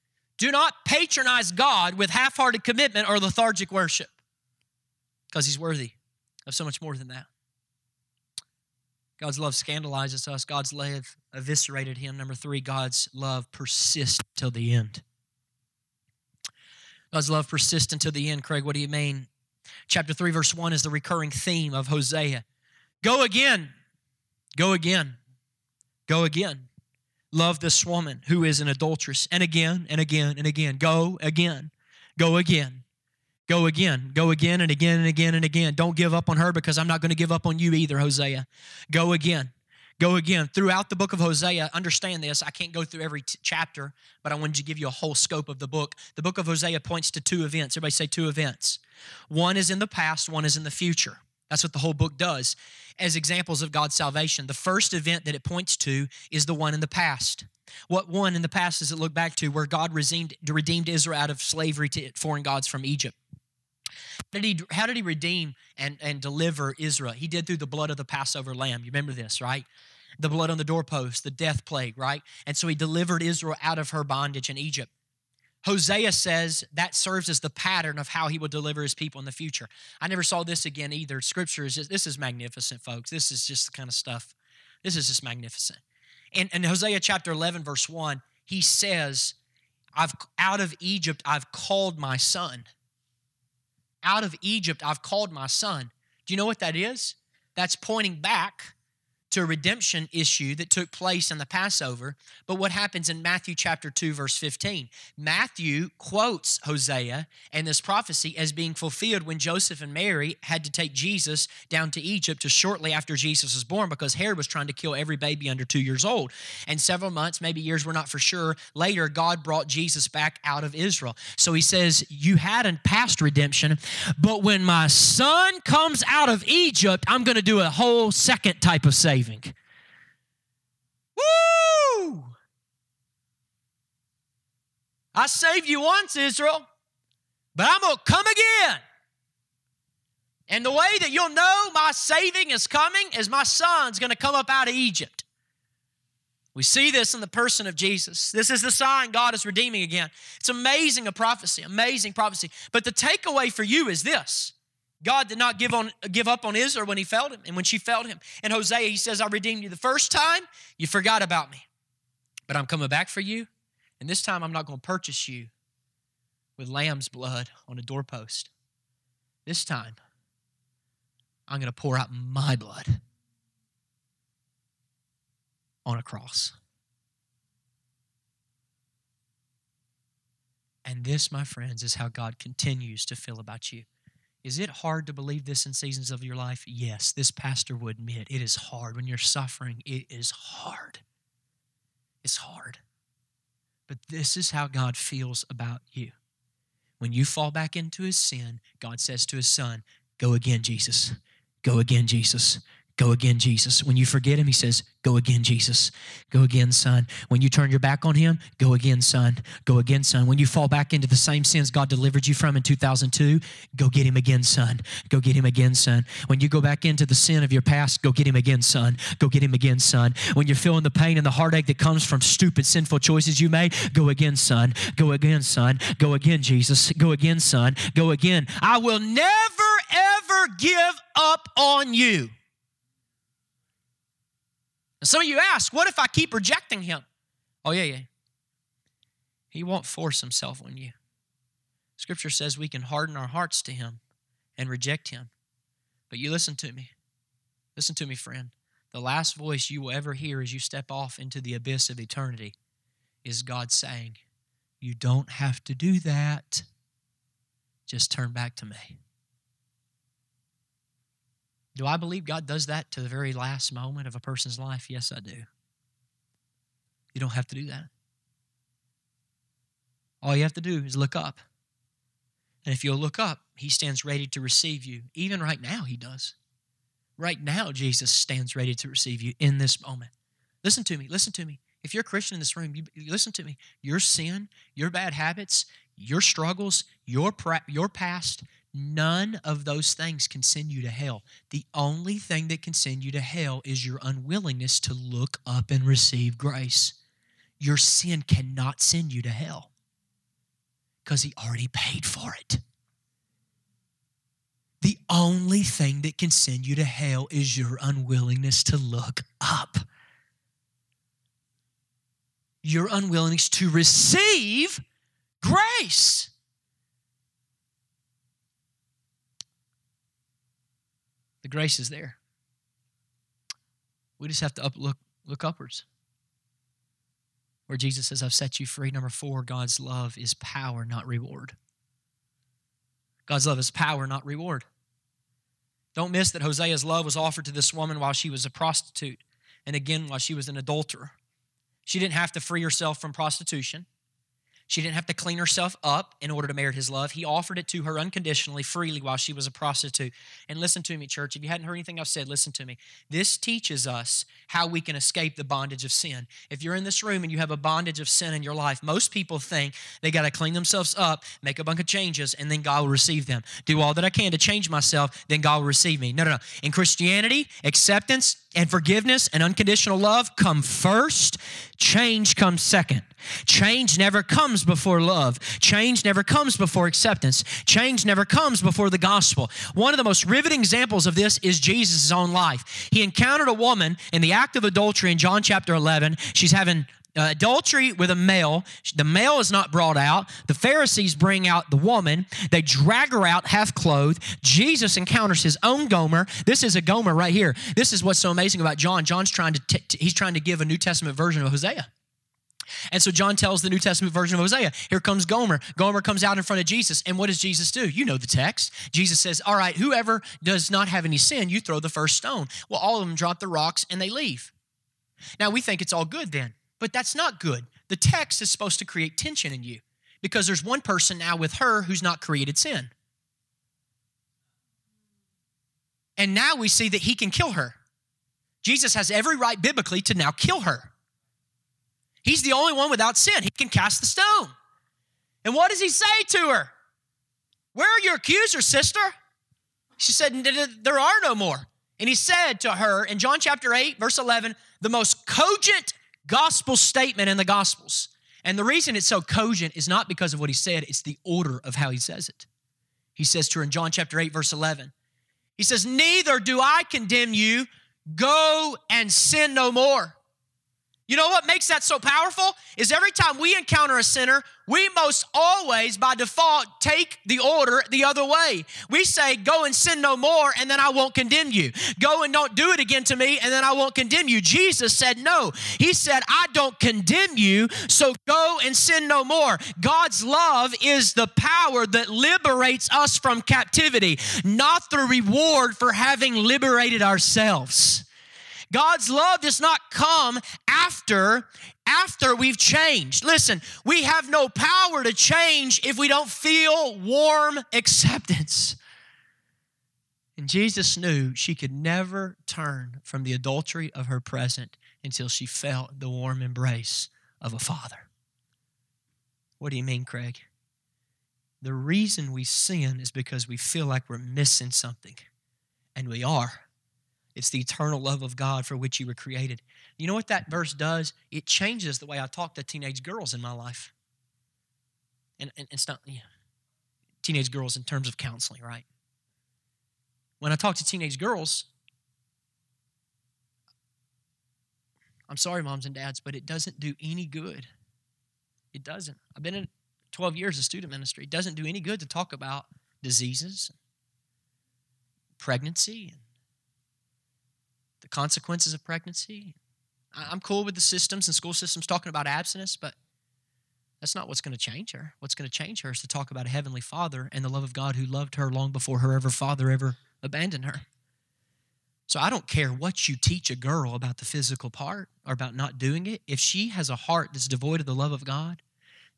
do not patronize God with half hearted commitment or lethargic worship because He's worthy of so much more than that. God's love scandalizes us. God's love eviscerated him. Number three, God's love persists till the end. God's love persists until the end. Craig, what do you mean? Chapter 3, verse 1 is the recurring theme of Hosea. Go again, go again, go again love this woman who is an adulteress. And again and again and again. Go again. Go again. Go again. Go again and again and again and again. Don't give up on her because I'm not going to give up on you either, Hosea. Go again. Go again. Throughout the book of Hosea, understand this. I can't go through every t- chapter, but I wanted to give you a whole scope of the book. The book of Hosea points to two events. Everybody say two events. One is in the past, one is in the future. That's what the whole book does as examples of God's salvation. The first event that it points to is the one in the past. What one in the past does it look back to where God redeemed, redeemed Israel out of slavery to foreign gods from Egypt? How did he, how did he redeem and, and deliver Israel? He did through the blood of the Passover lamb. You remember this, right? The blood on the doorpost, the death plague, right? And so he delivered Israel out of her bondage in Egypt. Hosea says that serves as the pattern of how he will deliver his people in the future. I never saw this again either. Scripture is just, this is magnificent, folks. This is just the kind of stuff. This is just magnificent. And in Hosea chapter 11, verse 1, he says, I've out of Egypt I've called my son. Out of Egypt I've called my son. Do you know what that is? That's pointing back to a redemption issue that took place in the Passover, but what happens in Matthew chapter 2 verse 15. Matthew quotes Hosea and this prophecy as being fulfilled when Joseph and Mary had to take Jesus down to Egypt just shortly after Jesus was born because Herod was trying to kill every baby under 2 years old. And several months, maybe years, we're not for sure, later God brought Jesus back out of Israel. So he says, "You had a past redemption, but when my son comes out of Egypt, I'm going to do a whole second type of saving." Saving. Woo! I saved you once, Israel, but I'm going to come again. And the way that you'll know my saving is coming is my son's going to come up out of Egypt. We see this in the person of Jesus. This is the sign God is redeeming again. It's amazing a prophecy, amazing prophecy. But the takeaway for you is this God did not give, on, give up on Israel when he failed him and when she failed him. In Hosea, he says, I redeemed you the first time, you forgot about me. But I'm coming back for you, and this time I'm not going to purchase you with lamb's blood on a doorpost. This time, I'm going to pour out my blood on a cross. And this, my friends, is how God continues to feel about you. Is it hard to believe this in seasons of your life? Yes, this pastor would admit it is hard. When you're suffering, it is hard. It's hard. But this is how God feels about you. When you fall back into his sin, God says to his son, Go again, Jesus. Go again, Jesus. Go again, Jesus. When you forget him, he says, Go again, Jesus. Go again, son. When you turn your back on him, go again, son. Go again, son. When you fall back into the same sins God delivered you from in 2002, go get him again, son. Go get him again, son. When you go back into the sin of your past, go get him again, son. Go get him again, son. When you're feeling the pain and the heartache that comes from stupid, sinful choices you made, go again, son. Go again, son. Go again, Jesus. Go again, son. Go again. I will never, ever give up on you. And some of you ask, what if I keep rejecting him? Oh, yeah, yeah. He won't force himself on you. Scripture says we can harden our hearts to him and reject him. But you listen to me. Listen to me, friend. The last voice you will ever hear as you step off into the abyss of eternity is God saying, You don't have to do that. Just turn back to me. Do I believe God does that to the very last moment of a person's life? Yes, I do. You don't have to do that. All you have to do is look up. And if you'll look up, He stands ready to receive you. Even right now, He does. Right now, Jesus stands ready to receive you in this moment. Listen to me. Listen to me. If you're a Christian in this room, you, listen to me. Your sin, your bad habits, your struggles, your, your past, None of those things can send you to hell. The only thing that can send you to hell is your unwillingness to look up and receive grace. Your sin cannot send you to hell because He already paid for it. The only thing that can send you to hell is your unwillingness to look up. Your unwillingness to receive grace. Grace is there. We just have to up, look, look upwards. Where Jesus says, I've set you free. Number four, God's love is power, not reward. God's love is power, not reward. Don't miss that Hosea's love was offered to this woman while she was a prostitute, and again while she was an adulterer. She didn't have to free herself from prostitution. She didn't have to clean herself up in order to merit his love. He offered it to her unconditionally, freely, while she was a prostitute. And listen to me, church. If you hadn't heard anything I've said, listen to me. This teaches us how we can escape the bondage of sin. If you're in this room and you have a bondage of sin in your life, most people think they got to clean themselves up, make a bunch of changes, and then God will receive them. Do all that I can to change myself, then God will receive me. No, no, no. In Christianity, acceptance, and forgiveness and unconditional love come first, change comes second. Change never comes before love. Change never comes before acceptance. Change never comes before the gospel. One of the most riveting examples of this is Jesus' own life. He encountered a woman in the act of adultery in John chapter 11. She's having uh, adultery with a male. The male is not brought out. The Pharisees bring out the woman. They drag her out half clothed. Jesus encounters his own Gomer. This is a Gomer right here. This is what's so amazing about John. John's trying to t- he's trying to give a New Testament version of Hosea. And so John tells the New Testament version of Hosea, here comes Gomer. Gomer comes out in front of Jesus. And what does Jesus do? You know the text. Jesus says, All right, whoever does not have any sin, you throw the first stone. Well, all of them drop the rocks and they leave. Now we think it's all good then. But that's not good. The text is supposed to create tension in you because there's one person now with her who's not created sin. And now we see that he can kill her. Jesus has every right biblically to now kill her. He's the only one without sin. He can cast the stone. And what does he say to her? Where are your accusers, sister? She said, There are no more. And he said to her in John chapter 8, verse 11, the most cogent gospel statement in the Gospels. And the reason it's so cogent is not because of what he said, it's the order of how he says it. He says to her in John chapter 8, verse 11, he says, Neither do I condemn you, go and sin no more. You know what makes that so powerful? Is every time we encounter a sinner, we most always, by default, take the order the other way. We say, Go and sin no more, and then I won't condemn you. Go and don't do it again to me, and then I won't condemn you. Jesus said, No. He said, I don't condemn you, so go and sin no more. God's love is the power that liberates us from captivity, not the reward for having liberated ourselves. God's love does not come after after we've changed. Listen, we have no power to change if we don't feel warm acceptance. And Jesus knew she could never turn from the adultery of her present until she felt the warm embrace of a father. What do you mean, Craig? The reason we sin is because we feel like we're missing something, and we are. It's the eternal love of God for which you were created. You know what that verse does? It changes the way I talk to teenage girls in my life. And, and it's not yeah, teenage girls in terms of counseling, right? When I talk to teenage girls, I'm sorry, moms and dads, but it doesn't do any good. It doesn't. I've been in 12 years of student ministry. It doesn't do any good to talk about diseases, pregnancy, and the consequences of pregnancy. I'm cool with the systems and school systems talking about abstinence, but that's not what's going to change her. What's going to change her is to talk about a heavenly father and the love of God who loved her long before her ever father ever abandoned her. So I don't care what you teach a girl about the physical part or about not doing it. If she has a heart that's devoid of the love of God,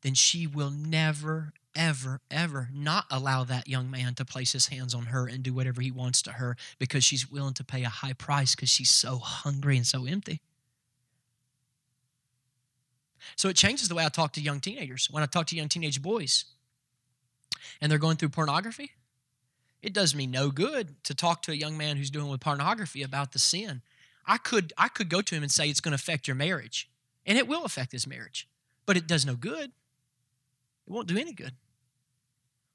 then she will never, ever, ever not allow that young man to place his hands on her and do whatever he wants to her because she's willing to pay a high price because she's so hungry and so empty. So it changes the way I talk to young teenagers. When I talk to young teenage boys and they're going through pornography, it does me no good to talk to a young man who's doing with pornography about the sin. I could I could go to him and say it's going to affect your marriage, and it will affect his marriage, but it does no good. It won't do any good.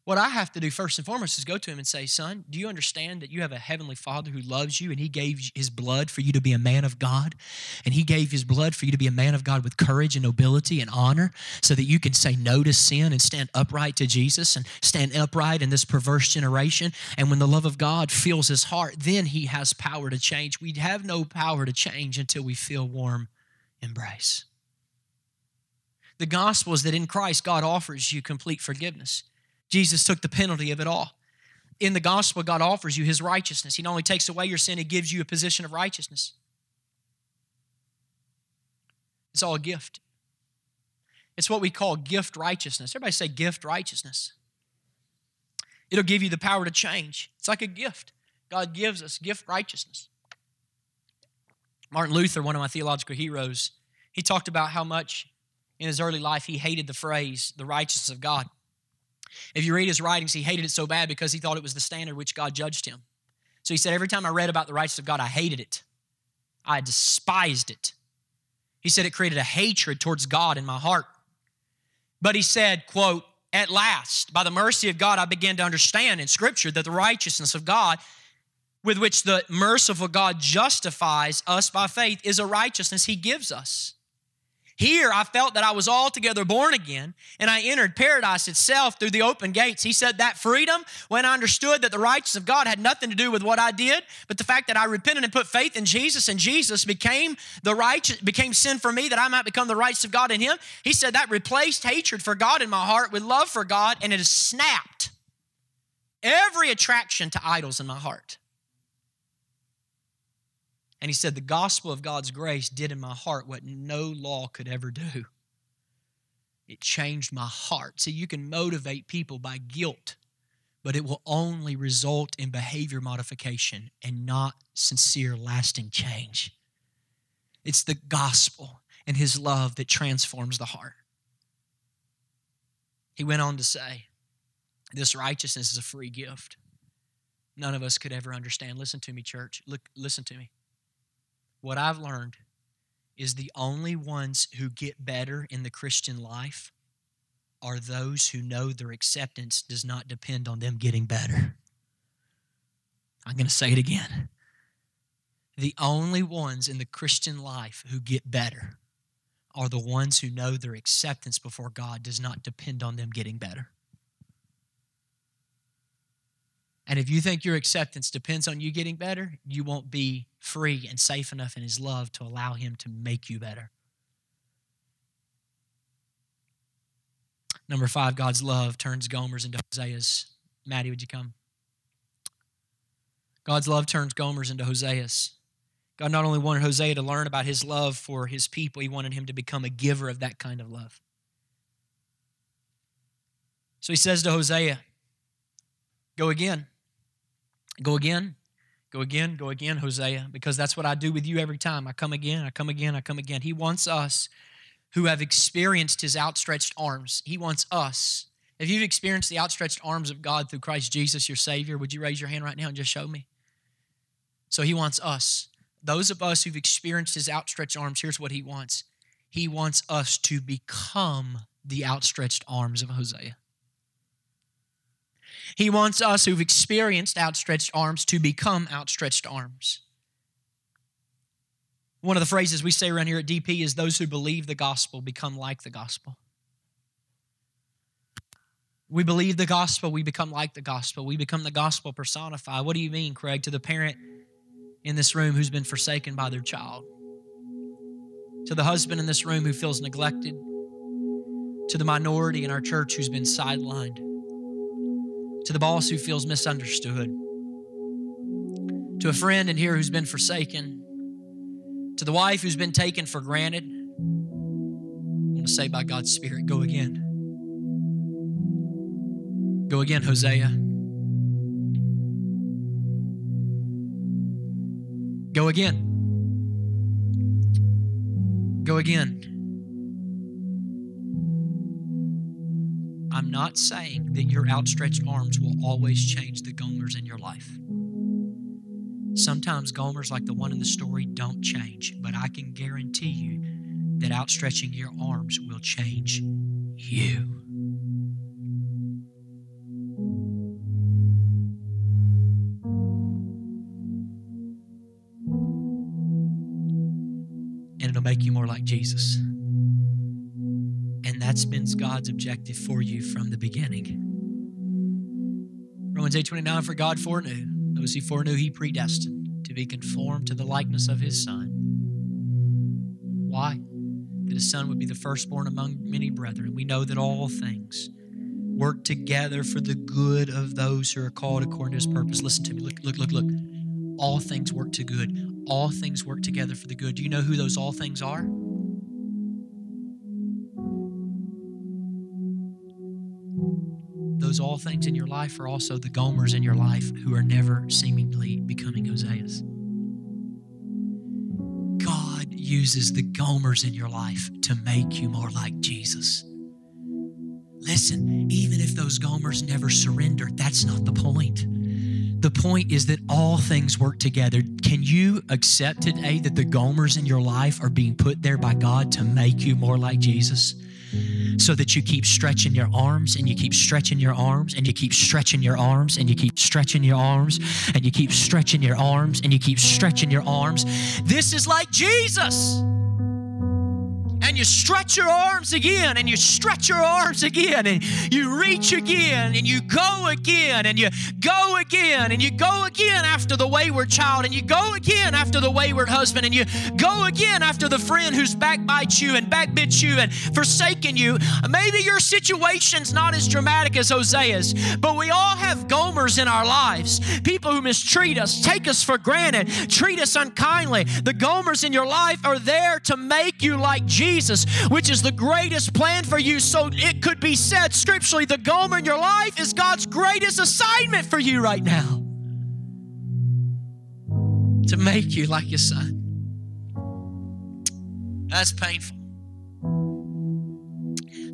What I have to do first and foremost is go to him and say, Son, do you understand that you have a heavenly Father who loves you and he gave his blood for you to be a man of God? And he gave his blood for you to be a man of God with courage and nobility and honor so that you can say no to sin and stand upright to Jesus and stand upright in this perverse generation. And when the love of God fills his heart, then he has power to change. We have no power to change until we feel warm embrace. The gospel is that in Christ, God offers you complete forgiveness. Jesus took the penalty of it all. In the gospel, God offers you his righteousness. He not only takes away your sin, he gives you a position of righteousness. It's all a gift. It's what we call gift righteousness. Everybody say gift righteousness. It'll give you the power to change. It's like a gift. God gives us gift righteousness. Martin Luther, one of my theological heroes, he talked about how much in his early life he hated the phrase, the righteousness of God. If you read his writings, he hated it so bad because he thought it was the standard which God judged him. So he said, Every time I read about the righteousness of God, I hated it. I despised it. He said it created a hatred towards God in my heart. But he said, quote, at last, by the mercy of God, I began to understand in Scripture that the righteousness of God, with which the merciful God justifies us by faith, is a righteousness He gives us. Here, I felt that I was altogether born again, and I entered paradise itself through the open gates. He said that freedom, when I understood that the righteousness of God had nothing to do with what I did, but the fact that I repented and put faith in Jesus, and Jesus became the righteous, became sin for me, that I might become the righteous of God in Him. He said that replaced hatred for God in my heart with love for God, and it has snapped every attraction to idols in my heart. And he said, The gospel of God's grace did in my heart what no law could ever do. It changed my heart. See, you can motivate people by guilt, but it will only result in behavior modification and not sincere, lasting change. It's the gospel and his love that transforms the heart. He went on to say, This righteousness is a free gift. None of us could ever understand. Listen to me, church. Look, listen to me what I've learned is the only ones who get better in the Christian life are those who know their acceptance does not depend on them getting better. I'm going to say it again. The only ones in the Christian life who get better are the ones who know their acceptance before God does not depend on them getting better. And if you think your acceptance depends on you getting better, you won't be free and safe enough in His love to allow Him to make you better. Number five, God's love turns Gomers into Hoseas. Maddie, would you come? God's love turns Gomers into Hoseas. God not only wanted Hosea to learn about his love for his people, he wanted him to become a giver of that kind of love. So he says to Hosea, Go again. Go again, go again, go again, Hosea, because that's what I do with you every time. I come again, I come again, I come again. He wants us who have experienced his outstretched arms. He wants us. If you've experienced the outstretched arms of God through Christ Jesus, your Savior, would you raise your hand right now and just show me? So he wants us. Those of us who've experienced his outstretched arms, here's what he wants. He wants us to become the outstretched arms of Hosea. He wants us who've experienced outstretched arms to become outstretched arms. One of the phrases we say around here at DP is those who believe the gospel become like the gospel. We believe the gospel, we become like the gospel. We become the gospel personified. What do you mean, Craig, to the parent in this room who's been forsaken by their child? To the husband in this room who feels neglected? To the minority in our church who's been sidelined? To the boss who feels misunderstood, to a friend in here who's been forsaken, to the wife who's been taken for granted. I want to say by God's Spirit, go again. Go again, Hosea. Go again. Go again. I'm not saying that your outstretched arms will always change the Gomers in your life. Sometimes Gomers, like the one in the story, don't change, but I can guarantee you that outstretching your arms will change you. God's objective for you from the beginning. Romans 8:29 for God foreknew those he foreknew he predestined to be conformed to the likeness of his son. Why? That his son would be the firstborn among many brethren. We know that all things work together for the good of those who are called according to his purpose. Listen to me. Look, look, look, look. All things work to good. All things work together for the good. Do you know who those all things are? Those all things in your life are also the Gomers in your life who are never seemingly becoming Hoseas. God uses the Gomers in your life to make you more like Jesus. Listen, even if those Gomers never surrender, that's not the point. The point is that all things work together. Can you accept today that the Gomers in your life are being put there by God to make you more like Jesus? So that you keep stretching your arms and you keep stretching your arms and you keep stretching your arms and you keep stretching your arms and you keep stretching your arms and you keep stretching your arms. This is like Jesus. And you stretch your arms again and you stretch your arms again and you reach again and you go again and you go again and you go again after the wayward child and you go again after the wayward husband and you go again after the friend who's backbite you and backbit you and forsaken you. Maybe your situation's not as dramatic as Hosea's, but we all have Gomers in our lives. People who mistreat us, take us for granted, treat us unkindly. The Gomers in your life are there to make you like Jesus, which is the greatest plan for you. So it could be said scripturally the Gomer in your life is God's greatest assignment for you right now to make you like your son. That's painful.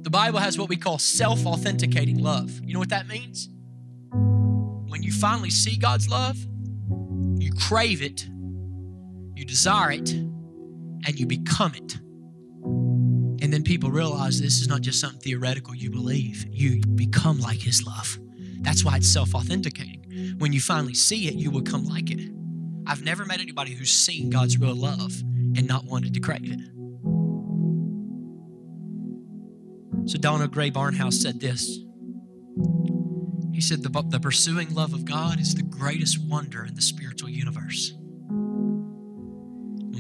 The Bible has what we call self authenticating love. You know what that means? When you finally see God's love, you crave it, you desire it, and you become it. And then people realize this is not just something theoretical you believe, you become like His love. That's why it's self authenticating. When you finally see it, you will come like it. I've never met anybody who's seen God's real love and not wanted to crave it. So Donald Grey Barnhouse said this. He said, the, the pursuing love of God is the greatest wonder in the spiritual universe.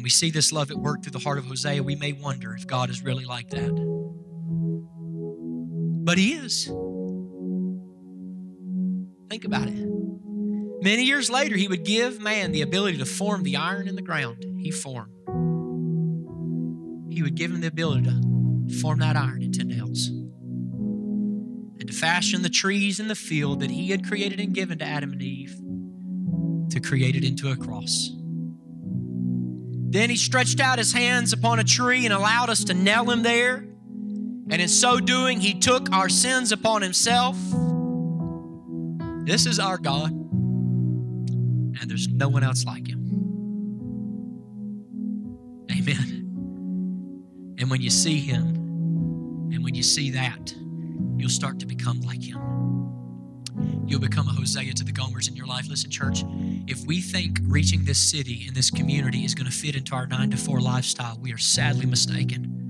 We see this love at work through the heart of Hosea, we may wonder if God is really like that. But He is. Think about it. Many years later, He would give man the ability to form the iron in the ground. He formed. He would give him the ability to form that iron into nails and to fashion the trees in the field that He had created and given to Adam and Eve to create it into a cross. Then he stretched out his hands upon a tree and allowed us to nail him there. And in so doing, he took our sins upon himself. This is our God, and there's no one else like him. Amen. And when you see him, and when you see that, you'll start to become like him. You'll become a Hosea to the Gomers in your life. Listen, church, if we think reaching this city and this community is going to fit into our nine to four lifestyle, we are sadly mistaken.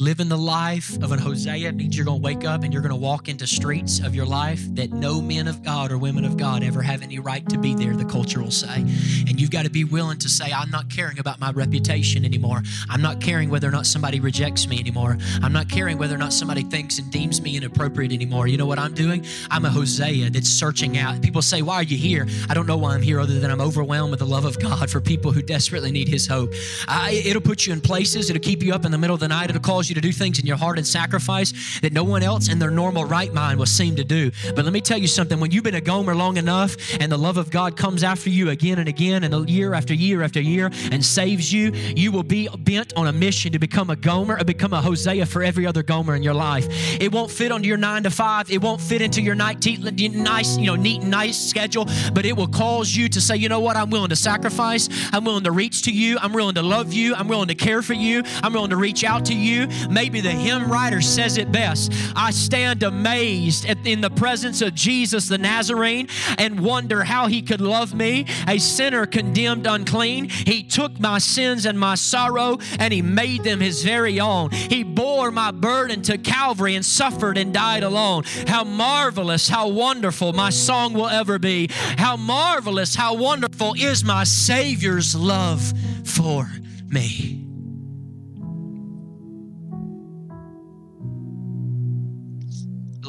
Living the life of an Hosea means you're going to wake up and you're going to walk into streets of your life that no men of God or women of God ever have any right to be there, the culture will say. And you've got to be willing to say, I'm not caring about my reputation anymore. I'm not caring whether or not somebody rejects me anymore. I'm not caring whether or not somebody thinks and deems me inappropriate anymore. You know what I'm doing? I'm a Hosea that's searching out. People say, Why are you here? I don't know why I'm here other than I'm overwhelmed with the love of God for people who desperately need His hope. I, it'll put you in places, it'll keep you up in the middle of the night, it'll cause you to do things in your heart and sacrifice that no one else in their normal right mind will seem to do. But let me tell you something. When you've been a Gomer long enough and the love of God comes after you again and again and year after year after year and saves you, you will be bent on a mission to become a Gomer or become a Hosea for every other Gomer in your life. It won't fit onto your nine to five, it won't fit into your nice, you know, neat and nice schedule, but it will cause you to say, you know what, I'm willing to sacrifice, I'm willing to reach to you, I'm willing to love you, I'm willing to care for you, I'm willing to reach out to you. Maybe the hymn writer says it best. I stand amazed at, in the presence of Jesus the Nazarene and wonder how he could love me, a sinner condemned unclean. He took my sins and my sorrow and he made them his very own. He bore my burden to Calvary and suffered and died alone. How marvelous, how wonderful my song will ever be. How marvelous, how wonderful is my Savior's love for me.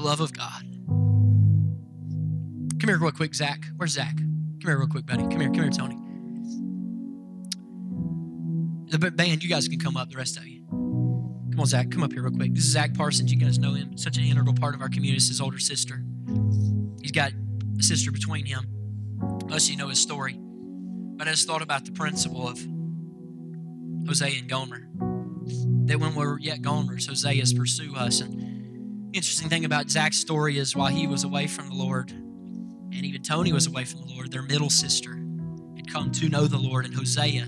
The love of God. Come here, real quick, Zach. Where's Zach? Come here, real quick, buddy. Come here, come here, Tony. The band, you guys can come up, the rest of you. Come on, Zach, come up here real quick. This is Zach Parsons. You guys know him. Such an integral part of our community. It's his older sister. He's got a sister between him. Most of you know his story. But I just thought about the principle of Hosea and Gomer. That when we're yet Gomers, Hosea's pursue us. And interesting thing about Zach's story is while he was away from the Lord, and even Tony was away from the Lord, their middle sister had come to know the Lord, and Hosea,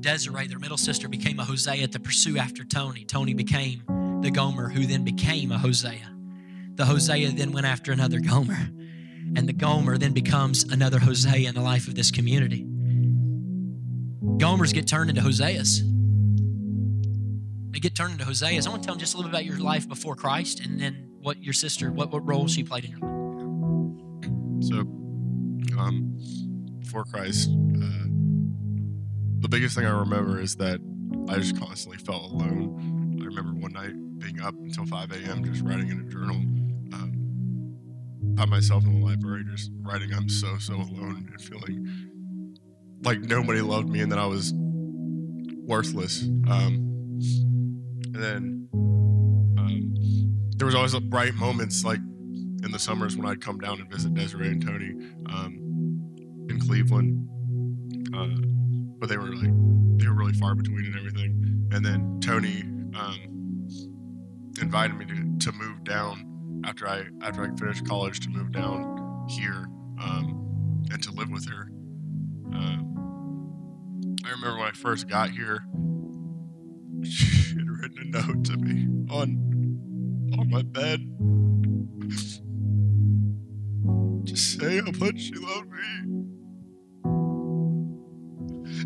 Desiree, their middle sister, became a Hosea to pursue after Tony. Tony became the Gomer, who then became a Hosea. The Hosea then went after another Gomer, and the Gomer then becomes another Hosea in the life of this community. Gomers get turned into Hoseas. They get turned into Hoseas. I want to tell them just a little bit about your life before Christ and then what your sister, what, what role she played in your life. So, um, before Christ, uh, the biggest thing I remember is that I just constantly felt alone. I remember one night being up until 5 a.m. just writing in a journal um, by myself in the library, just writing, I'm so, so alone and feeling like nobody loved me and that I was worthless. Um, and then um, there was always bright moments like in the summers when I'd come down and visit Desiree and Tony um, in Cleveland. Uh, but they were like they were really far between and everything. And then Tony um, invited me to, to move down after I after I finished college to move down here um, and to live with her. Uh, I remember when I first got here, she had written a note to me on on my bed, just say how much she loved me.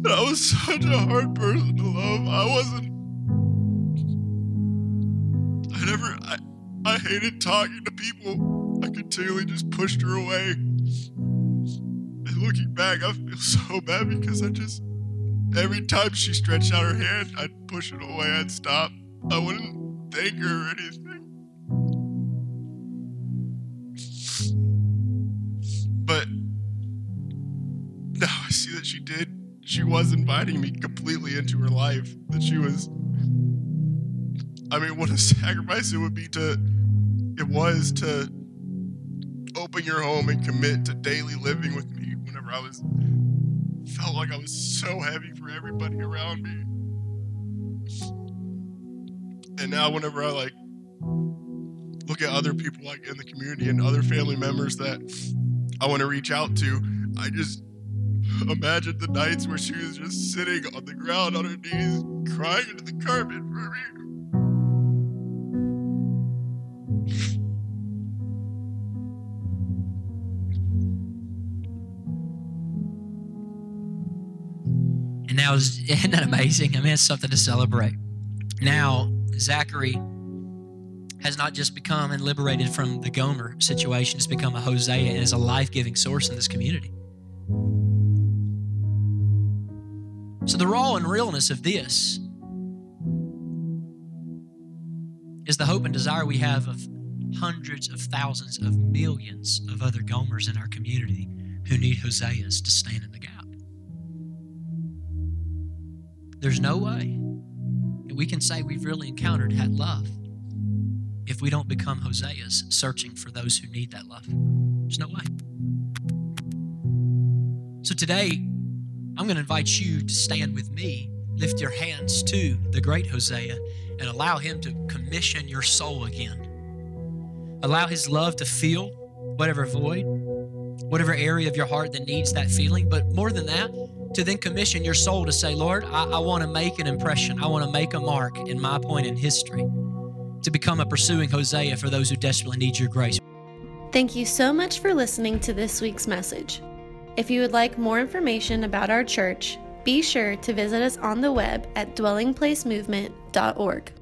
And I was such a hard person to love. I wasn't. I never. I, I hated talking to people. I continually just pushed her away. And looking back, I feel so bad because I just. Every time she stretched out her hand, I'd push it away. I'd stop. I wouldn't thank her or anything. But now I see that she did she was inviting me completely into her life. That she was, I mean, what a sacrifice it would be to, it was to open your home and commit to daily living with me whenever I was, felt like I was so heavy for everybody around me. And now, whenever I like look at other people like in the community and other family members that I want to reach out to, I just Imagine the nights where she was just sitting on the ground on her knees, crying into the carpet for me. Now, isn't that amazing? I mean, it's something to celebrate. Now, Zachary has not just become and liberated from the Gomer situation, it's become a Hosea and is a life giving source in this community. So, the raw and realness of this is the hope and desire we have of hundreds of thousands of millions of other Gomers in our community who need Hoseas to stand in the gap. There's no way that we can say we've really encountered that love if we don't become Hoseas searching for those who need that love. There's no way. So today, I'm going to invite you to stand with me, lift your hands to the great Hosea, and allow him to commission your soul again. Allow his love to fill whatever void, whatever area of your heart that needs that feeling. But more than that, to then commission your soul to say, Lord, I, I want to make an impression. I want to make a mark in my point in history to become a pursuing Hosea for those who desperately need your grace. Thank you so much for listening to this week's message. If you would like more information about our church, be sure to visit us on the web at dwellingplacemovement.org.